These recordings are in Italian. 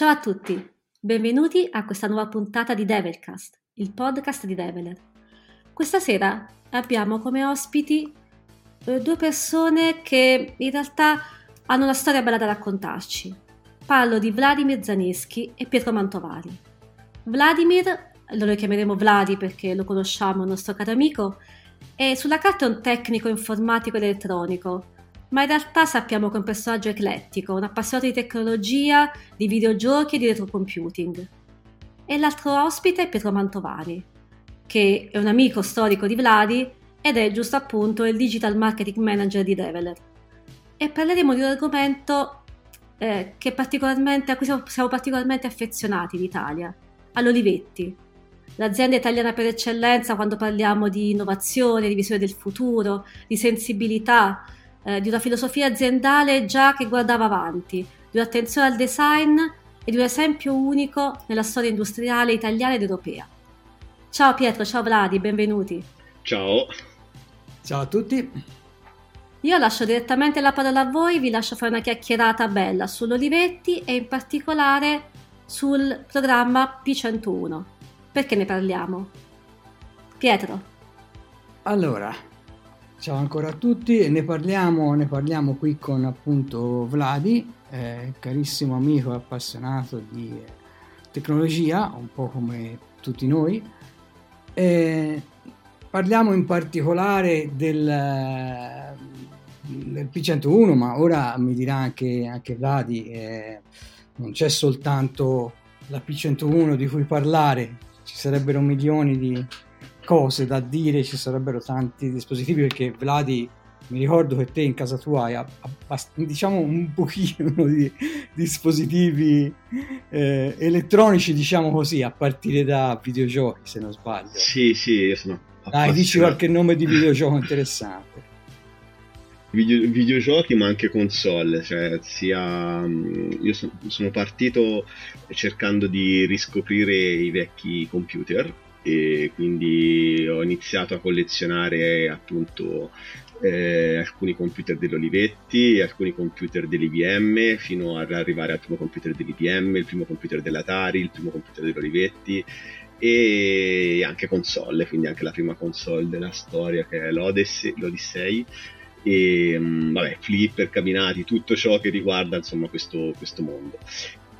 Ciao a tutti, benvenuti a questa nuova puntata di Devilcast, il podcast di Develer. Questa sera abbiamo come ospiti eh, due persone che in realtà hanno una storia bella da raccontarci. Parlo di Vladimir Zaneschi e Pietro Mantovari. Vladimir, lo chiameremo Vladi perché lo conosciamo, il nostro caro amico, è sulla carta un tecnico informatico ed elettronico, ma in realtà sappiamo che è un personaggio eclettico, un appassionato di tecnologia, di videogiochi e di retrocomputing. E l'altro ospite è Pietro Mantovari, che è un amico storico di Vladi ed è giusto appunto il digital marketing manager di Develer. E parleremo di un argomento eh, a cui siamo particolarmente affezionati in Italia, all'Olivetti, l'azienda italiana per eccellenza quando parliamo di innovazione, di visione del futuro, di sensibilità, eh, di una filosofia aziendale già che guardava avanti, di un'attenzione al design e di un esempio unico nella storia industriale italiana ed europea. Ciao Pietro, ciao Vladi, benvenuti. Ciao. Ciao a tutti. Io lascio direttamente la parola a voi, vi lascio fare una chiacchierata bella sull'Olivetti e in particolare sul programma P101. Perché ne parliamo? Pietro. Allora, ciao ancora a tutti, ne parliamo, ne parliamo qui con appunto Vladi, eh, carissimo amico appassionato di tecnologia, un po' come tutti noi. Eh, parliamo in particolare del, del, P101, ma ora mi dirà anche, anche Vladi, eh, non c'è soltanto la P101 di cui parlare, ci sarebbero milioni di cose da dire, ci sarebbero tanti dispositivi perché Vladi mi ricordo che te in casa tua hai abbast- diciamo un pochino di dispositivi eh, elettronici, diciamo così, a partire da videogiochi, se non sbaglio. Sì, sì, io sono Dai, dici qualche nome di videogioco interessante. Video, videogiochi ma anche console, cioè sia mm, io so, sono partito cercando di riscoprire i vecchi computer e quindi ho iniziato a collezionare appunto eh, alcuni computer dell'Olivetti, alcuni computer dell'IBM fino ad arrivare al primo computer dell'IBM, il primo computer dell'Atari, il primo computer dell'Olivetti e anche console, quindi anche la prima console della storia che è l'Odyssey, l'Odyssey e mm, vabbè, flipper, cabinati, tutto ciò che riguarda insomma questo, questo mondo.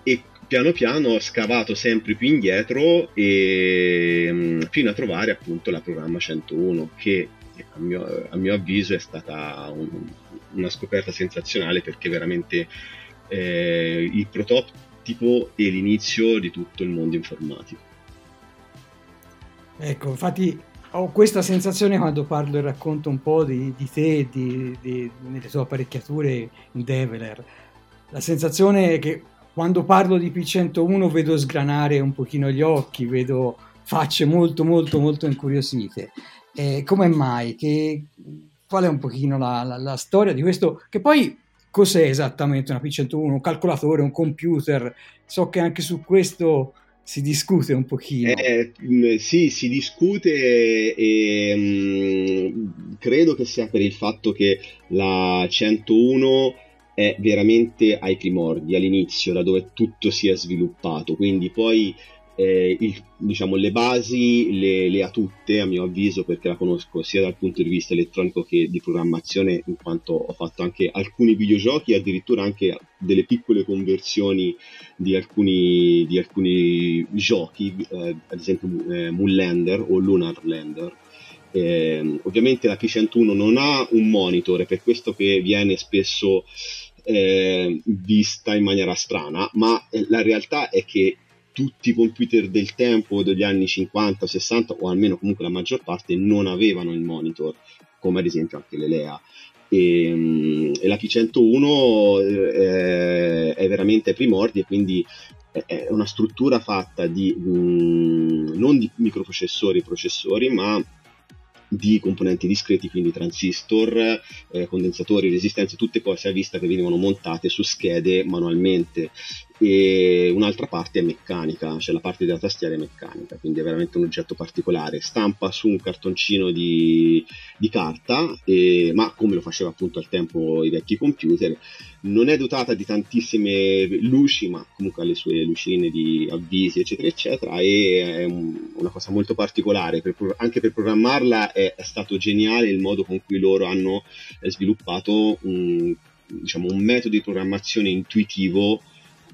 E piano piano ho scavato sempre più indietro e, mm, fino a trovare appunto la programma 101 che a mio, a mio avviso è stata un, una scoperta sensazionale perché veramente eh, il prototipo e l'inizio di tutto il mondo informatico. Ecco, infatti ho questa sensazione quando parlo e racconto un po' di, di te, di, di, delle tue apparecchiature in Develer. La sensazione è che quando parlo di P101 vedo sgranare un pochino gli occhi, vedo facce molto molto molto incuriosite. Eh, come mai? Che, qual è un pochino la, la, la storia di questo? Che poi cos'è esattamente una P101? Un calcolatore, un computer? So che anche su questo si discute un pochino. Eh, mm, sì, si discute e mh, mm, credo che sia per il fatto che la 101 è veramente ai primordi, all'inizio, da dove tutto si è sviluppato, quindi poi eh, il, diciamo, le basi le, le, ha tutte a mio avviso perché la conosco sia dal punto di vista elettronico che di programmazione in quanto ho fatto anche alcuni videogiochi e addirittura anche delle piccole conversioni di alcuni, di alcuni giochi eh, ad esempio eh, Moonlander o Lunar Lander eh, ovviamente la P101 non ha un monitor, è per questo che viene spesso eh, vista in maniera strana, ma eh, la realtà è che tutti i computer del tempo degli anni 50 60 o almeno comunque la maggior parte non avevano il monitor come ad esempio anche l'Elea e, mm, e la P101 eh, è veramente primordia quindi è una struttura fatta di mh, mm, non di microprocessori e processori ma di componenti discreti, quindi transistor, eh, condensatori, resistenze, tutte cose a vista che venivano montate su schede manualmente e un'altra parte è meccanica, cioè la parte della tastiera è meccanica, quindi è veramente un oggetto particolare. Stampa su un cartoncino di, di carta, e, ma come lo faceva appunto al tempo i vecchi computer, non è dotata di tantissime luci, ma comunque ha le sue lucine di avvisi, eccetera, eccetera, e è un, una cosa molto particolare. Per, anche per programmarla è, è, stato geniale il modo con cui loro hanno sviluppato un, diciamo, un metodo di programmazione intuitivo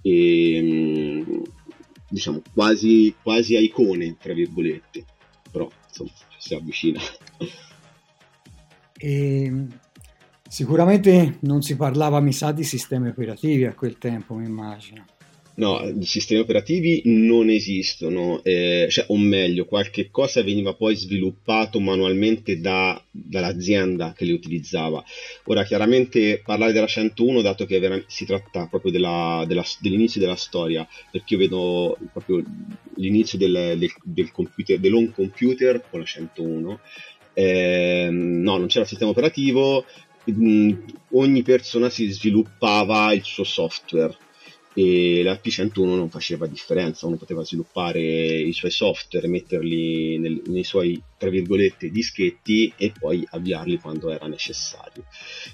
e mm, diciamo quasi, quasi a icone, tra virgolette, però insomma si avvicina. E sicuramente non si parlava, mi sa, di sistemi operativi a quel tempo, mi immagino. No, sistemi operativi non esistono, eh, cioè, o meglio, qualche cosa veniva poi sviluppato manualmente da, dall'azienda che li utilizzava. Ora, chiaramente parlare della 101, dato che vera- si tratta proprio della, della, dell'inizio della storia, perché io vedo proprio l'inizio del, del, del computer, dell'home computer con la 101. Eh, no, non c'era sistema operativo, mh, ogni persona si sviluppava il suo software e la P101 non faceva differenza, uno poteva sviluppare i suoi software, metterli nel, nei suoi, tra virgolette, dischetti e poi avviarli quando era necessario.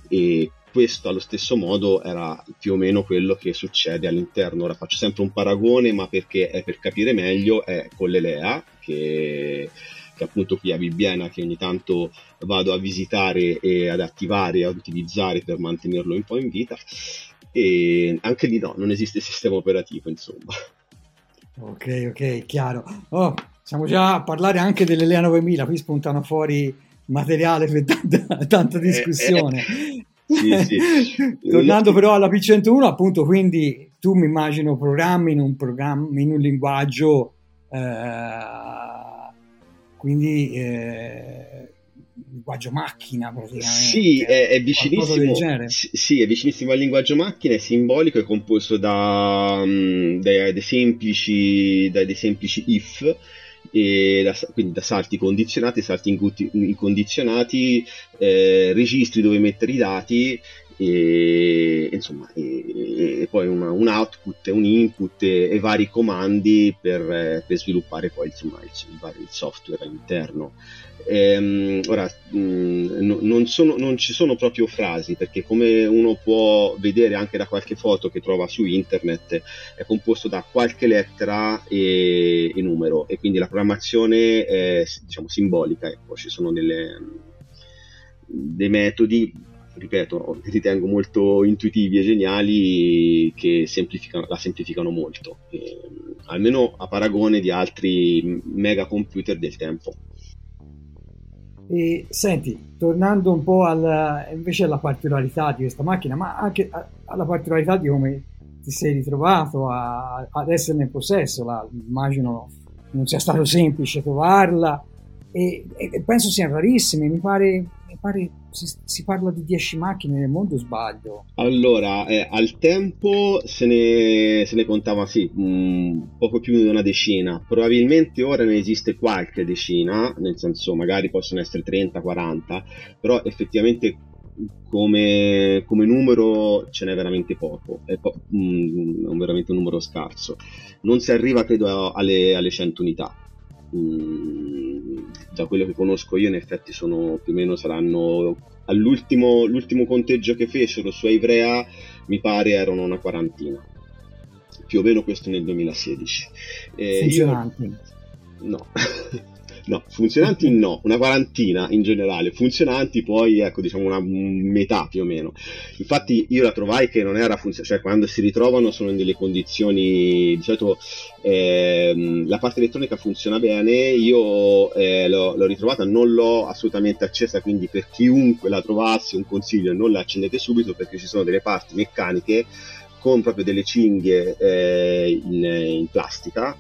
E questo allo stesso modo era più o meno quello che succede all'interno. Ora faccio sempre un paragone, ma perché è per capire meglio, è con l'Elea, che, che appunto qui a Bibbiena, che ogni tanto vado a visitare e ad attivare ad utilizzare per mantenerlo un po' in vita e anche lì no, non esiste sistema operativo, insomma. Ok, ok, chiaro. Oh, siamo già a parlare anche dell'Elea 9000, qui spuntano fuori materiale per tanta, tanta eh, discussione. Eh. Sì, sì. Tornando però alla P101, appunto, quindi tu mi immagino programmi in un, programma, in un linguaggio, eh, quindi eh, linguaggio macchina praticamente. Sì, è, è vicinissimo. Sì, sì, è vicinissimo al linguaggio macchina, è simbolico, è composto da, um, dai, dai, semplici, dai, dei semplici if. Da, quindi da salti condizionati, salti incondizionati, eh, registri dove mettere i dati e, insomma, e, e poi una, un output, un input e, e vari comandi per, per sviluppare poi insomma, il, il, il software all'interno. Ehm, ora, mh, mm, non, sono, non, ci sono proprio frasi perché come uno può vedere anche da qualche foto che trova su internet è composto da qualche lettera e, e numero e quindi la programmazione è diciamo simbolica ecco, ci sono delle, dei metodi ripeto, ritengo molto intuitivi e geniali che semplificano, la semplificano molto, eh, almeno a paragone di altri mega computer del tempo. E senti, tornando un po' al, invece alla particolarità di questa macchina, ma anche alla particolarità di come ti sei ritrovato a, ad esserne in possesso, la, immagino non sia stato semplice trovarla e, e penso siano rarissime, mi pare mi pare si, si, parla di 10 macchine nel mondo, sbaglio? Allora, eh, al tempo se ne, se ne contava sì, mh, mm, poco più di una decina. Probabilmente ora ne esiste qualche decina, nel senso magari possono essere 30-40, però effettivamente come, come, numero ce n'è veramente poco, è, po- mh, mm, veramente un numero scarso. Non si arriva credo alle, alle 100 unità. Mm, da quello che conosco io in effetti sono più o meno saranno all'ultimo l'ultimo conteggio che fecero su Ivrea mi pare erano una quarantina. Più o meno questo nel 2016 eh, funzionanti. Io... no No, funzionanti no, una quarantina in generale, funzionanti poi ecco diciamo una metà più o meno. Infatti io la trovai che non era funzionante, cioè quando si ritrovano sono in delle condizioni, di solito eh, la parte elettronica funziona bene, io eh, l'ho, l'ho, ritrovata, non l'ho assolutamente accesa, quindi per chiunque la trovasse un consiglio non la accendete subito perché ci sono delle parti meccaniche con proprio delle cinghie eh, in, in plastica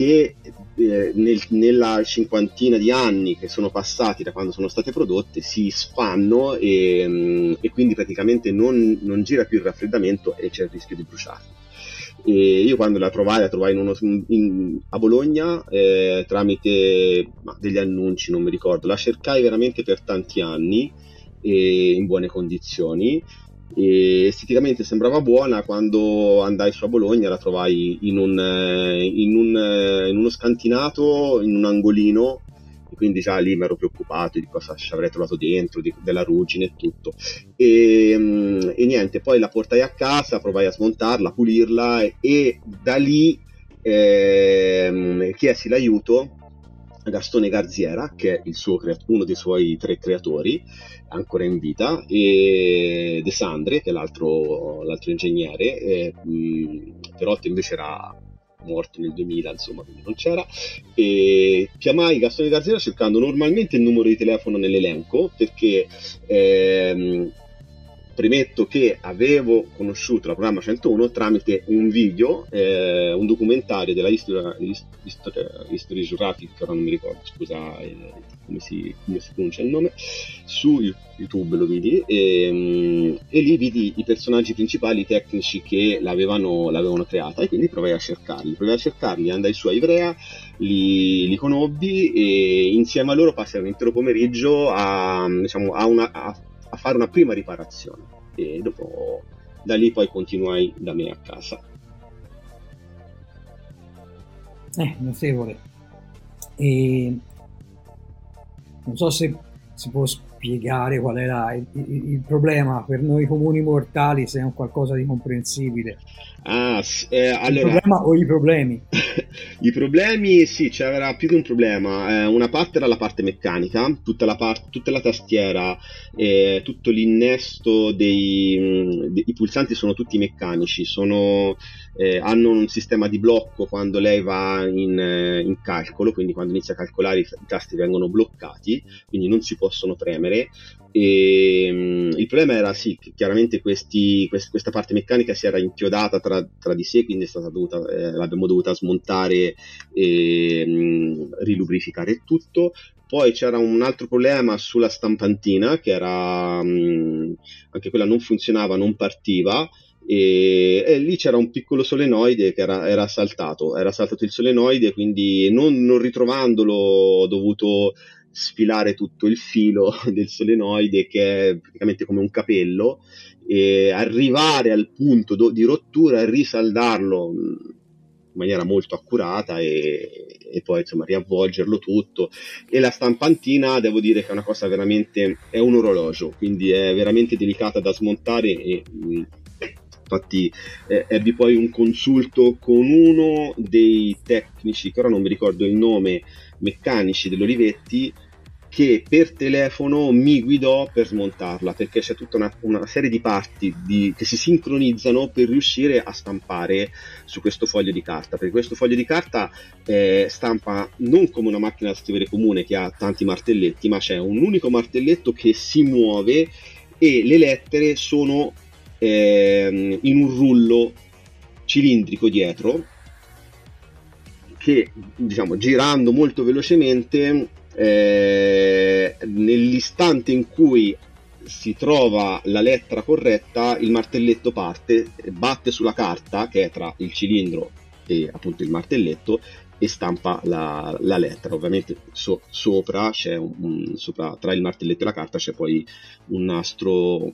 che eh, nel, nella cinquantina di anni che sono passati da quando sono state prodotte si sfanno e, mm, e quindi praticamente non, non, gira più il raffreddamento e c'è il rischio di bruciarli. E io quando la trovai, la trovai in uno, in, a Bologna eh, tramite degli annunci, non mi ricordo, la cercai veramente per tanti anni in buone condizioni e esteticamente sembrava buona quando andai su a Bologna la trovai in, un, eh, in, un, eh, in uno scantinato in un angolino quindi già lì mi ero preoccupato di cosa ci avrei trovato dentro, di, della ruggine e tutto. E, mm, e, niente, poi la portai a casa, provai a smontarla, a pulirla e, e da lì eh, chiesi l'aiuto Gastone Garziera, che è suo, uno dei suoi tre creatori, ancora in vita, e De Sandre, che è l'altro, l'altro ingegnere, e, mh, Perotti invece era morto nel 2000, insomma, quindi non c'era. E chiamai Gastone Garziera cercando normalmente il numero di telefono nell'elenco, perché ehm, Premetto che avevo conosciuto la programma 101 tramite un video, eh, un documentario della History, Geographic, ora non mi ricordo, scusa eh, come, si, come, si, pronuncia il nome, su YouTube lo vidi e, mm, e, lì vidi i personaggi principali, i tecnici che l'avevano, l'avevano creata e quindi provai a cercarli. Provai a cercarli, andai su a Ivrea, li, li conobbi e insieme a loro passai un intero pomeriggio a, diciamo, a, una, a fare una prima riparazione e dopo da lì poi continuai da me a casa. Eh, notevole. E non so se si può spiegare qual era il, il, il, problema per noi comuni mortali, se è un qualcosa di comprensibile. Ah, eh, allora... Il problema o i problemi? I problemi, sì, c'era più che un problema. Eh, una parte era la parte meccanica, tutta la, part- tutta la tastiera, eh, tutto l'innesto dei, mm, dei, I pulsanti sono tutti meccanici, sono, eh, hanno un sistema di blocco quando lei va in, eh, in, calcolo, quindi quando inizia a calcolare i, i tasti vengono bloccati, quindi non si possono premere. E, um, il problema era sì, chiaramente questi, quest, questa parte meccanica si era inchiodata tra, tra di sé, quindi dovuta, eh, l'abbiamo dovuta smontare e um, rilubrificare tutto. Poi c'era un altro problema sulla stampantina, che era um, anche quella non funzionava, non partiva. E, e, lì c'era un piccolo solenoide che era, era saltato, era saltato il solenoide, quindi non, non ritrovandolo ho dovuto sfilare tutto il filo del solenoide che è praticamente come un capello e arrivare al punto do- di rottura risaldarlo in maniera molto accurata e, e, poi insomma riavvolgerlo tutto. E la stampantina devo dire che è una cosa veramente è un orologio quindi è veramente delicata da smontare e infatti eh, ebbi poi un consulto con uno dei tecnici che ora non mi ricordo il nome meccanici dell'Olivetti che per telefono mi guidò per smontarla perché c'è tutta una, una serie di parti di, che si sincronizzano per riuscire a stampare su questo foglio di carta perché questo foglio di carta eh, stampa non come una macchina da scrivere comune che ha tanti martelletti ma c'è un unico martelletto che si muove e le lettere sono eh, in un rullo cilindrico dietro che diciamo girando molto velocemente eh, nell'istante in cui si trova la lettera corretta il martelletto parte batte sulla carta che è tra il cilindro e appunto il martelletto e stampa la, la lettera. Ovviamente so, sopra c'è un, un, sopra, tra il martelletto e la carta c'è poi un nastro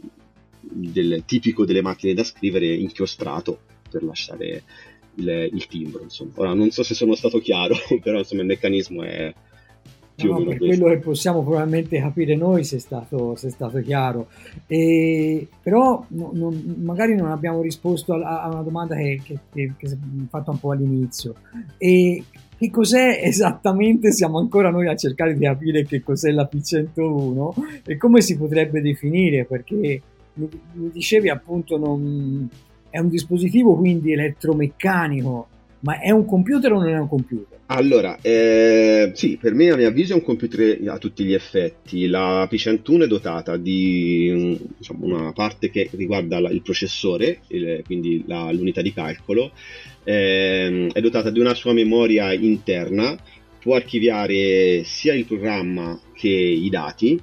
del, tipico delle macchine da scrivere inchiostrato per lasciare il, il timbro. Insomma. Ora non so se sono stato chiaro, però insomma, il meccanismo è più no, o meno quello che possiamo probabilmente capire noi se è stato, se è stato chiaro. E, però no, non, magari non abbiamo risposto a, a una domanda che, che, che, che è fatta un po' all'inizio. E che cos'è esattamente? Siamo ancora noi a cercare di capire che cos'è la P101 e come si potrebbe definire, perché mi, mi dicevi appunto non, è un dispositivo quindi elettromeccanico, ma è un computer o non è un computer? Allora, eh, sì, per me a mio avviso è un computer a tutti gli effetti. La P101 è dotata di diciamo, una parte che riguarda la, il processore, il, quindi la, l'unità di calcolo, eh, è dotata di una sua memoria interna, può archiviare sia il programma che i dati,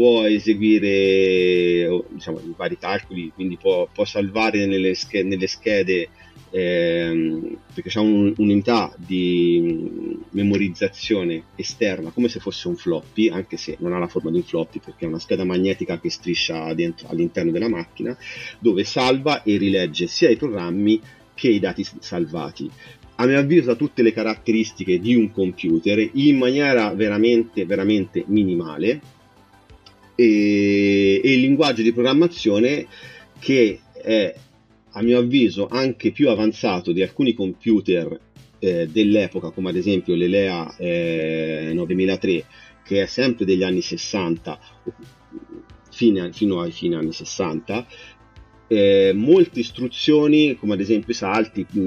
può eseguire diciamo, i vari calcoli, quindi può, può salvare nelle, schede, nelle schede ehm, perché c'è un, un'unità di memorizzazione esterna come se fosse un floppy, anche se non ha la forma di un floppy perché è una scheda magnetica che striscia dentro, all'interno della macchina, dove salva e rilegge sia i programmi che i dati salvati. A mio avviso ha tutte le caratteristiche di un computer in maniera veramente, veramente minimale e, e il linguaggio di programmazione che è a mio avviso anche più avanzato di alcuni computer eh, dell'epoca, come ad esempio l'Elea eh, 9003, che è sempre degli anni 60, fine, fino ai fine anni 60, eh, molte istruzioni, come ad esempio i salti mh,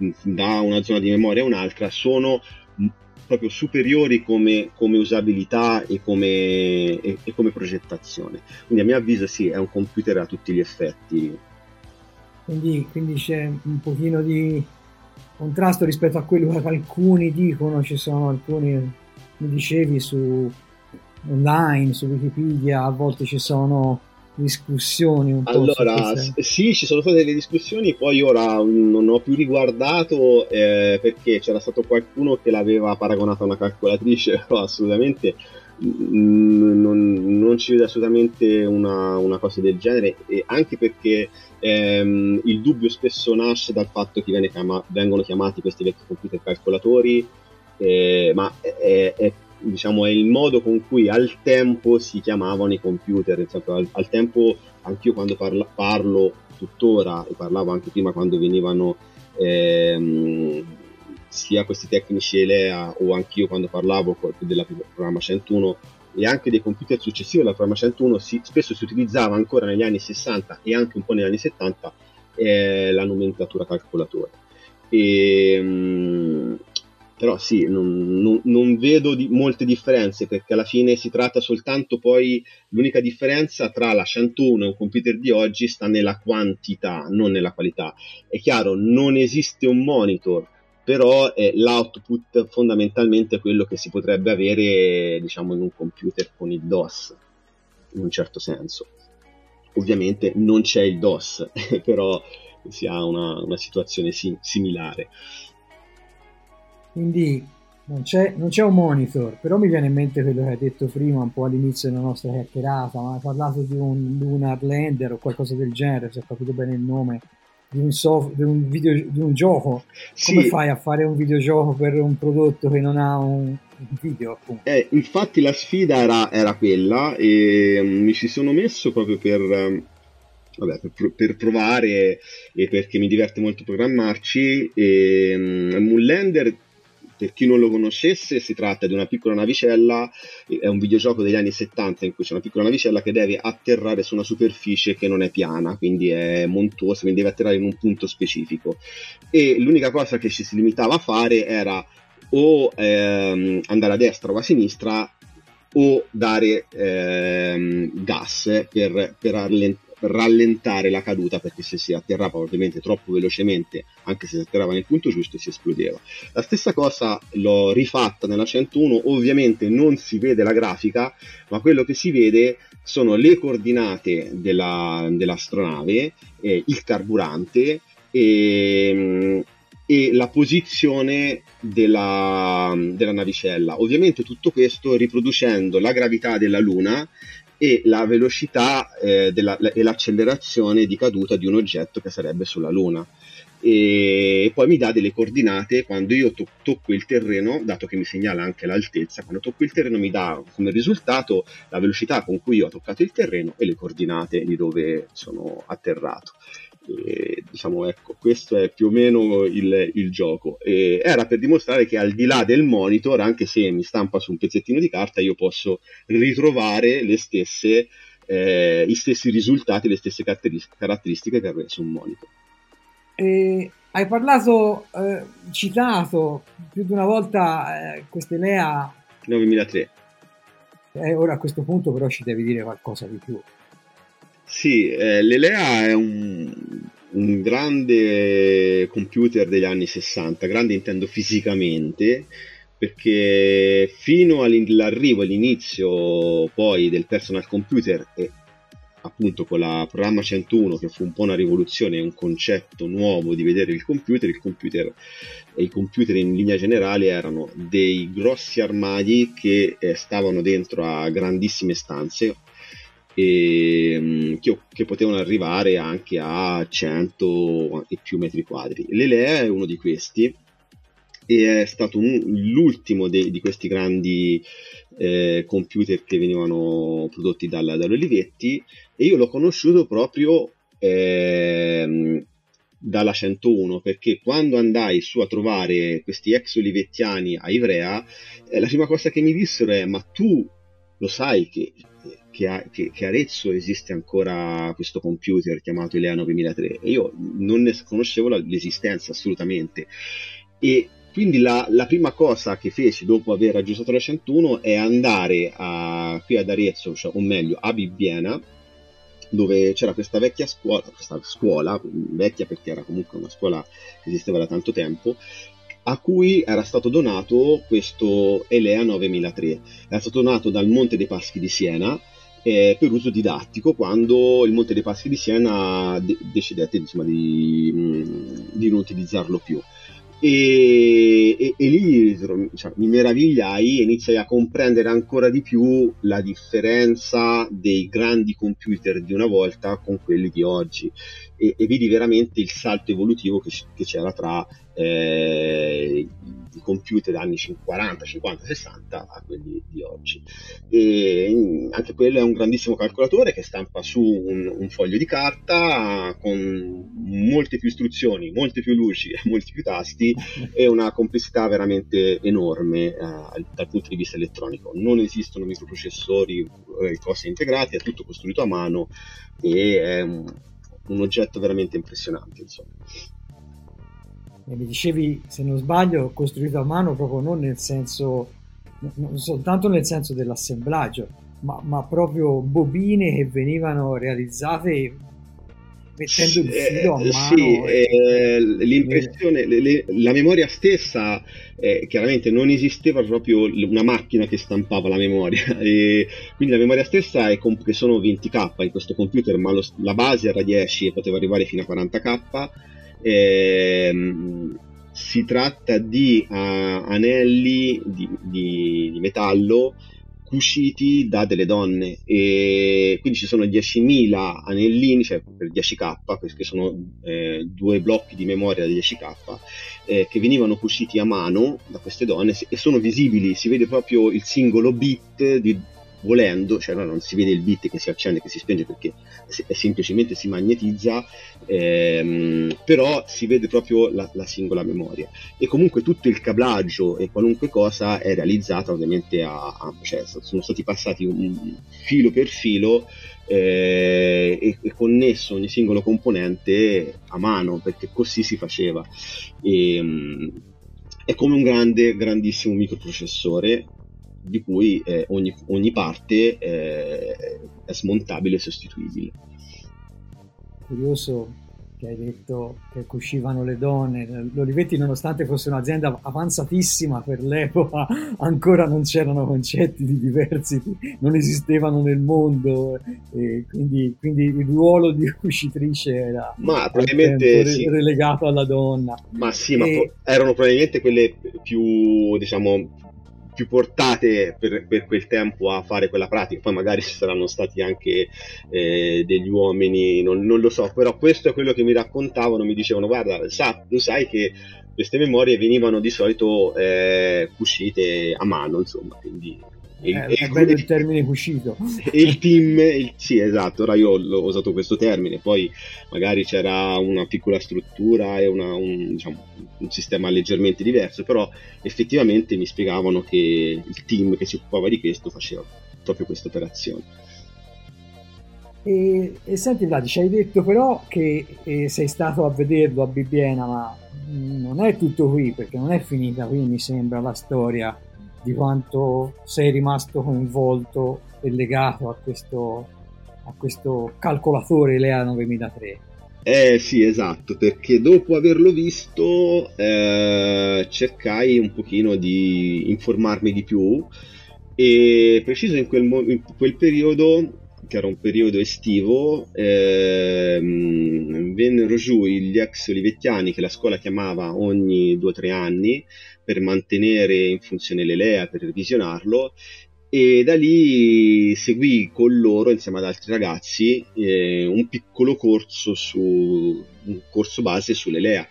mm, da una zona di memoria a un'altra, sono proprio superiori come, come usabilità e come, e, e come, progettazione. Quindi a mio avviso sì, è un computer a tutti gli effetti. Quindi, quindi c'è un pochino di contrasto rispetto a quello che alcuni dicono, ci sono alcuni, mi dicevi, su online, su Wikipedia, a volte ci sono discussioni un po'. Allora, sì, ci sono state delle discussioni, poi ora non ho più riguardato eh, perché c'era stato qualcuno che l'aveva paragonata a una calcolatrice, però assolutamente non, non, ci vede assolutamente una, una, cosa del genere e anche perché ehm, il dubbio spesso nasce dal fatto che chiama, vengono chiamati questi vecchi computer calcolatori eh, ma è, è diciamo, è il modo con cui al tempo si chiamavano i computer. Al, al tempo, anch'io quando parla, parlo tuttora, e parlavo anche prima quando venivano ehm, sia questi tecnici ELEA o anch'io quando parlavo del programma 101 e anche dei computer successivi al programma 101 si, spesso si utilizzava ancora negli anni 60 e anche un po' negli anni 70 eh, la nomenclatura calcolatore. E, mh, però sì, non, non, non vedo di, molte differenze perché alla fine si tratta soltanto poi, l'unica differenza tra la 101 e un computer di oggi sta nella quantità, non nella qualità. È chiaro, non esiste un monitor, però è l'output fondamentalmente quello che si potrebbe avere diciamo in un computer con il DOS, in un certo senso. Ovviamente non c'è il DOS, però si ha una, una situazione sim- similare. Quindi non c'è, non c'è, un monitor, però mi viene in mente quello che hai detto prima, un po' all'inizio della nostra chiacchierata, ma hai parlato di un Lunar Lander o qualcosa del genere, se ho capito bene il nome, di un, soft, di un, video, di un gioco. Come sì. fai a fare un videogioco per un prodotto che non ha un, video? Eh, infatti la sfida era, era quella e um, mi ci sono messo proprio per... Um vabbè, per, per, provare e perché mi diverte molto programmarci. E, um, Moonlander per chi non lo conoscesse, si tratta di una piccola navicella, è un videogioco degli anni 70 in cui c'è una piccola navicella che deve atterrare su una superficie che non è piana, quindi è montuosa, quindi deve atterrare in un punto specifico. E l'unica cosa che ci si limitava a fare era o ehm, andare a destra o a sinistra o dare ehm, gas per, per, rallentare la caduta perché se si atterrava ovviamente troppo velocemente, anche se si atterrava nel punto giusto, si esplodeva. La stessa cosa l'ho rifatta nella 101, ovviamente non si vede la grafica, ma quello che si vede sono le coordinate della, dell'astronave, eh, il carburante e, e la posizione della, della, navicella. Ovviamente tutto questo riproducendo la gravità della Luna e la velocità eh, della, e l'accelerazione di caduta di un oggetto che sarebbe sulla Luna. E poi mi dà delle coordinate quando io to- tocco il terreno, dato che mi segnala anche l'altezza, quando tocco il terreno mi dà come risultato la velocità con cui ho toccato il terreno e le coordinate di dove sono atterrato. E, diciamo, ecco, questo è più o meno il, il gioco. E era per dimostrare che al di là del monitor, anche se mi stampa su un pezzettino di carta, io posso ritrovare le stesse, eh, i stessi risultati, le stesse caratteristiche che avrei su un monitor. E hai parlato, eh, citato più di una volta eh, queste LEA 9003. Eh, ora a questo punto però ci devi dire qualcosa di più. Sì, eh, l'Elea è un, un, grande computer degli anni 60, grande intendo fisicamente, perché fino all'arrivo, all'inizio poi del personal computer e appunto con la programma 101 che fu un po' una rivoluzione, un concetto nuovo di vedere il computer, il computer e i computer in linea generale erano dei grossi armadi che eh, stavano dentro a grandissime stanze e, mm, che, che, potevano arrivare anche a 100 e più metri quadri. L'Elea è uno di questi e è stato un, l'ultimo de, di questi grandi eh, computer che venivano prodotti dall'Olivetti e io l'ho conosciuto proprio eh, dalla 101 perché quando andai su a trovare questi ex olivettiani a Ivrea eh, la prima cosa che mi dissero è ma tu lo sai che, che, a, Arezzo esiste ancora questo computer chiamato Ilea 9003 e io non ne conoscevo l'esistenza assolutamente e quindi la, la, prima cosa che feci dopo aver aggiustato la 101 è andare a, qui ad Arezzo, cioè, o meglio a Bibbiena, dove c'era questa vecchia scuola, questa scuola, vecchia perché era comunque una scuola che esisteva da tanto tempo, a cui era stato donato questo Elea 9003. Era stato donato dal Monte dei Paschi di Siena eh, per uso didattico quando il Monte dei Paschi di Siena de- decidette insomma, di, mh, mm, di non utilizzarlo più. E, e, e lì cioè, mi meravigliai e iniziai a comprendere ancora di più la differenza dei grandi computer di una volta con quelli di oggi e, e vidi veramente il salto evolutivo che, che c'era tra eh, i computer anni 40, 50, 60 a quelli di oggi. E anche quello è un grandissimo calcolatore che stampa su un, un foglio di carta con molte più istruzioni, molte più luci, molti più tasti e una complessità veramente enorme eh, dal punto di vista elettronico. Non esistono microprocessori, eh, cose integrate, è tutto costruito a mano e è un, un oggetto veramente impressionante. Insomma e mi dicevi, se non sbaglio, costruito a mano proprio non nel senso, non soltanto nel senso dell'assemblaggio, ma, ma proprio bobine che venivano realizzate mettendo il filo a eh, mano. Sì, eh, l'impressione, le, le, la memoria stessa, eh, chiaramente non esisteva proprio una macchina che stampava la memoria, e quindi la memoria stessa è comp- che sono 20k in questo computer, ma lo, la base era 10 e poteva arrivare fino a 40k Ehm, si tratta di uh, anelli di, di, di, metallo cuciti da delle donne. E quindi ci sono 10.000 anellini cioè per 10k che sono eh, due blocchi di memoria da 10k eh, che venivano cuciti a mano da queste donne e sono visibili. Si vede proprio il singolo bit di volendo, cioè non si vede il bit che si accende che si spenge perché semplicemente si magnetizza, ehm, però si vede proprio la, la, singola memoria. E comunque tutto il cablaggio e qualunque cosa è realizzata ovviamente a, a cioè sono stati passati un, filo per filo eh, e, e, connesso ogni singolo componente a mano perché così si faceva. E, ehm, è come un grande, grandissimo microprocessore di cui eh, ogni, ogni, parte eh, è smontabile e sostituibile. Curioso che hai detto che cucivano le donne. L'Olivetti, nonostante fosse un'azienda avanzatissima per l'epoca, ancora non c'erano concetti di diversity, non esistevano nel mondo, e quindi, quindi il ruolo di cucitrice era ma probabilmente sì. relegato alla donna. Ma sì, e... ma erano probabilmente quelle più, diciamo, più portate per, per, quel tempo a fare quella pratica, poi magari ci saranno stati anche eh, degli uomini, non, non, lo so, però questo è quello che mi raccontavano, mi dicevano guarda, sa, tu sai che queste memorie venivano di solito eh, cucite a mano, insomma, quindi il, eh, è bello il termine cucito. Il team, il, sì esatto, ora io ho usato questo termine, poi magari c'era una piccola struttura e una, un, diciamo, un, sistema leggermente diverso, però effettivamente mi spiegavano che il team che si occupava di questo faceva proprio questa operazione. E, e, senti Vlad, ci hai detto però che eh, sei stato a vederlo a Bibbiena, ma non è tutto qui, perché non è finita qui mi sembra la storia di quanto sei rimasto coinvolto e legato a questo, a questo calcolatore Lea 9003. Eh sì, esatto, perché dopo averlo visto eh, cercai un pochino di informarmi di più e preciso in quel, in quel periodo che era un periodo estivo, ehm, vennero giù gli ex olivettiani che la scuola chiamava ogni due o tre anni per mantenere in funzione l'Elea, per revisionarlo e da lì seguì con loro insieme ad altri ragazzi eh, un piccolo corso su un corso base sull'Elea.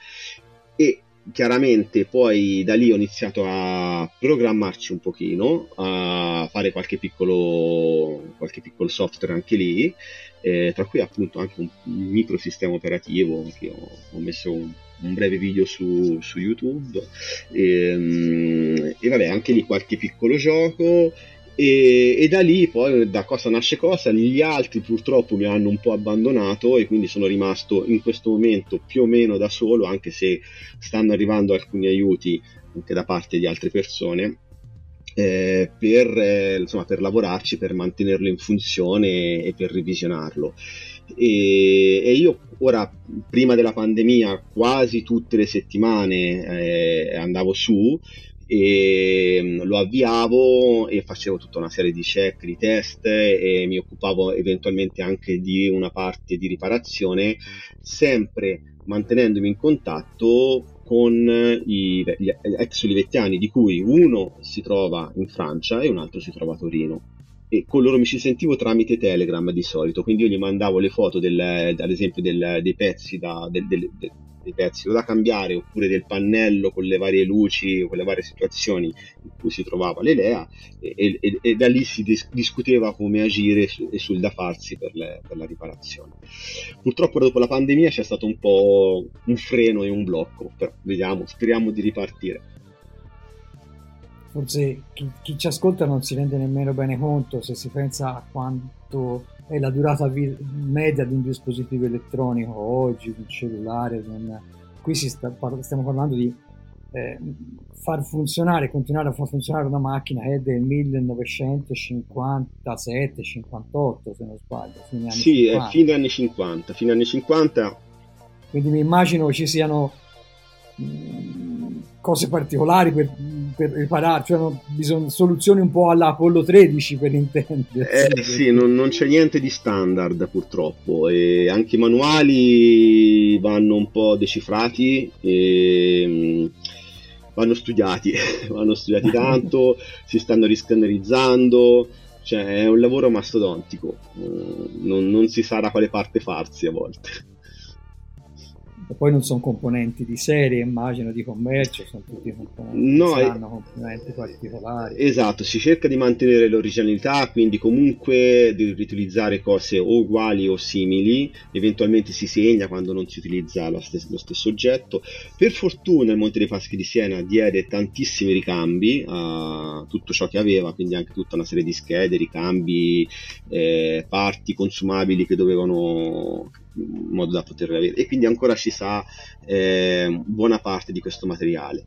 E chiaramente poi da lì ho iniziato a programmarci un pochino, a fare qualche piccolo, qualche piccolo software anche lì, eh, tra cui appunto anche un, microsistema operativo che ho, ho messo un, un, breve video su, su YouTube e, ehm, e vabbè anche lì qualche piccolo gioco e, e, da lì poi da cosa nasce cosa, gli altri purtroppo mi hanno un po' abbandonato e quindi sono rimasto in questo momento più o meno da solo, anche se stanno arrivando alcuni aiuti anche da parte di altre persone. Eh, per, eh, insomma, per lavorarci, per mantenerlo in funzione e per revisionarlo. E, e, io ora, prima della pandemia, quasi tutte le settimane eh, andavo su, e mm, lo avviavo e facevo tutta una serie di check, di test e mi occupavo eventualmente anche di una parte di riparazione, sempre mantenendomi in contatto con i, gli ex olivettiani di cui uno si trova in Francia e un altro si trova a Torino. E con loro mi ci sentivo tramite Telegram di solito, quindi io gli mandavo le foto del, ad esempio del, dei pezzi da, del, del, dei pezzi da cambiare oppure del pannello con le varie luci, con le varie situazioni in cui si trovava l'Elea e, e, e da lì si dis- discuteva come agire su, e sul da farsi per, le, per, la riparazione. Purtroppo dopo la pandemia c'è stato un po' un freno e un blocco, però vediamo, speriamo di ripartire. Forse chi, chi ci ascolta non si rende nemmeno bene conto se si pensa a quanto è la durata media di un dispositivo elettronico oggi, di un cellulare. Non... Qui sta, stiamo parlando di eh, far funzionare, continuare a far funzionare una macchina che è del 1957-58 se non sbaglio. Fine sì, 50. è fine anni 50. Fine anni 50. Quindi mi immagino ci siano mh, mm, cose particolari per per riparare, cioè bisogna soluzioni un po' alla Apollo 13 per intendere. Eh sì, non, non, c'è niente di standard purtroppo e anche i manuali vanno un po' decifrati e mm, vanno studiati, vanno studiati tanto, si stanno riscannerizzando, cioè è un lavoro mastodontico, non, non si sa da quale parte farsi a volte poi non sono componenti di serie, immagino, di commercio, sono tutti componenti, no, saranno componenti particolari. Esatto, si cerca di mantenere l'originalità, quindi comunque di riutilizzare cose o uguali o simili, eventualmente si segna quando non si utilizza lo stesso, lo stesso oggetto. Per fortuna il Monte dei Paschi di Siena diede tantissimi ricambi a tutto ciò che aveva, quindi anche tutta una serie di schede, ricambi, eh, parti consumabili che dovevano in modo da poterle avere. E quindi ancora ci sa eh, buona parte di questo materiale.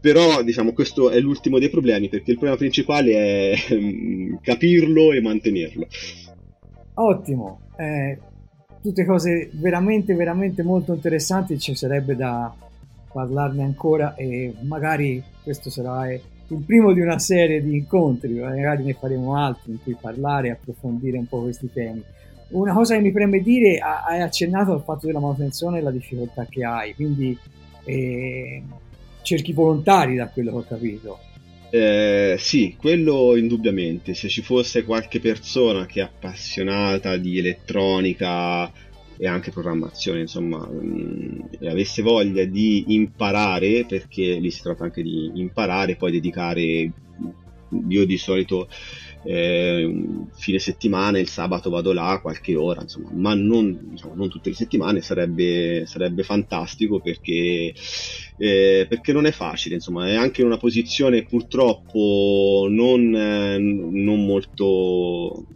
Però diciamo questo è l'ultimo dei problemi perché il problema principale è ehm, capirlo e mantenerlo. Ottimo. Eh, tutte cose veramente veramente molto interessanti. Ci sarebbe da parlarne ancora e magari questo sarà eh, il primo di una serie di incontri. Magari ne faremo altri in cui parlare e approfondire un po' questi temi una cosa che mi preme dire, hai accennato al fatto della manutenzione e la difficoltà che hai, quindi eh, cerchi volontari da quello che ho capito. Eh, sì, quello indubbiamente. Se ci fosse qualche persona che è appassionata di elettronica e anche programmazione, insomma, mh, e avesse voglia di imparare, perché lì si tratta anche di imparare, poi dedicare, io di solito eh, fine settimana, il sabato vado là qualche ora, insomma, ma non, diciamo, non tutte le settimane, sarebbe, sarebbe fantastico perché, eh, perché, non è facile, insomma, è anche una posizione purtroppo non, eh, non molto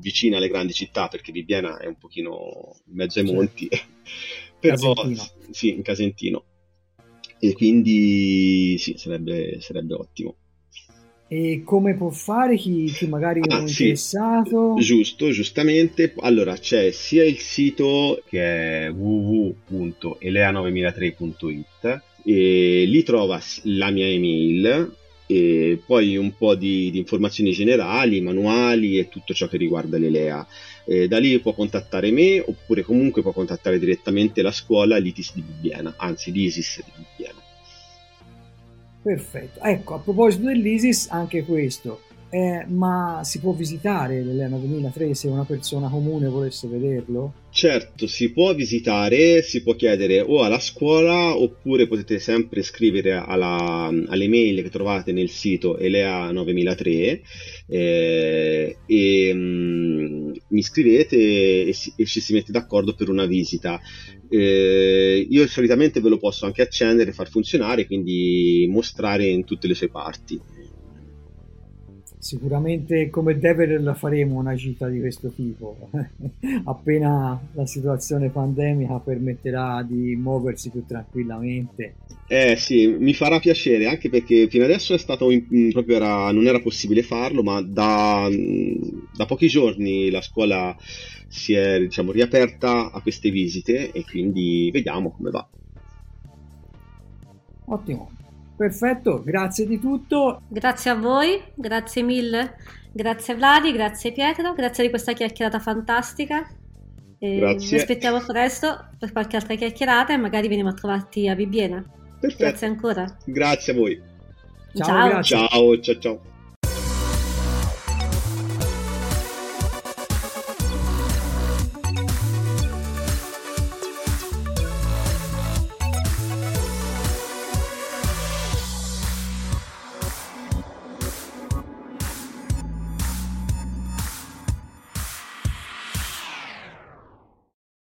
vicina alle grandi città perché Bibbiena è un pochino in mezzo ai monti, certo. però Casentino. sì, in Casentino e quindi sì, sarebbe, sarebbe ottimo. E come può fare chi, chi magari ah, è interessato? Giusto, giustamente. Allora c'è sia il sito che è www.elea9003.it e lì trova la mia email e poi un po' di, di, informazioni generali, manuali e tutto ciò che riguarda l'Elea. Eh, da lì può contattare me oppure comunque può contattare direttamente la scuola l'ITIS di Bibbiena, anzi l'ISIS di Bibbiena. Perfetto, ecco a proposito dell'ISIS anche questo, eh, ma si può visitare l'Elena 2003 se una persona comune volesse vederlo? Certo, si può visitare, si può chiedere o alla scuola oppure potete sempre scrivere alla, alle mail che trovate nel sito Elea 9003 eh, e mm, mi scrivete e, si, e, ci si mette d'accordo per una visita. Eh, io solitamente ve lo posso anche accendere far funzionare, quindi mostrare in tutte le sue parti. Sicuramente come Develer la faremo una gita di questo tipo, appena la situazione pandemica permetterà di muoversi più tranquillamente. Eh sì, mi farà piacere, anche perché fino adesso è stato in, proprio era, non era possibile farlo, ma da, da, pochi giorni la scuola si è diciamo, riaperta a queste visite e quindi vediamo come va. Ottimo. Perfetto, grazie di tutto. Grazie a voi, grazie mille. Grazie Vladi, grazie Pietro, grazie di questa chiacchierata fantastica. E grazie. Vi aspettiamo presto per qualche altra chiacchierata e magari veniamo a trovarti a Bibbiena. Perfetto. Grazie ancora. Grazie a voi. Ciao, ciao, ciao, ciao.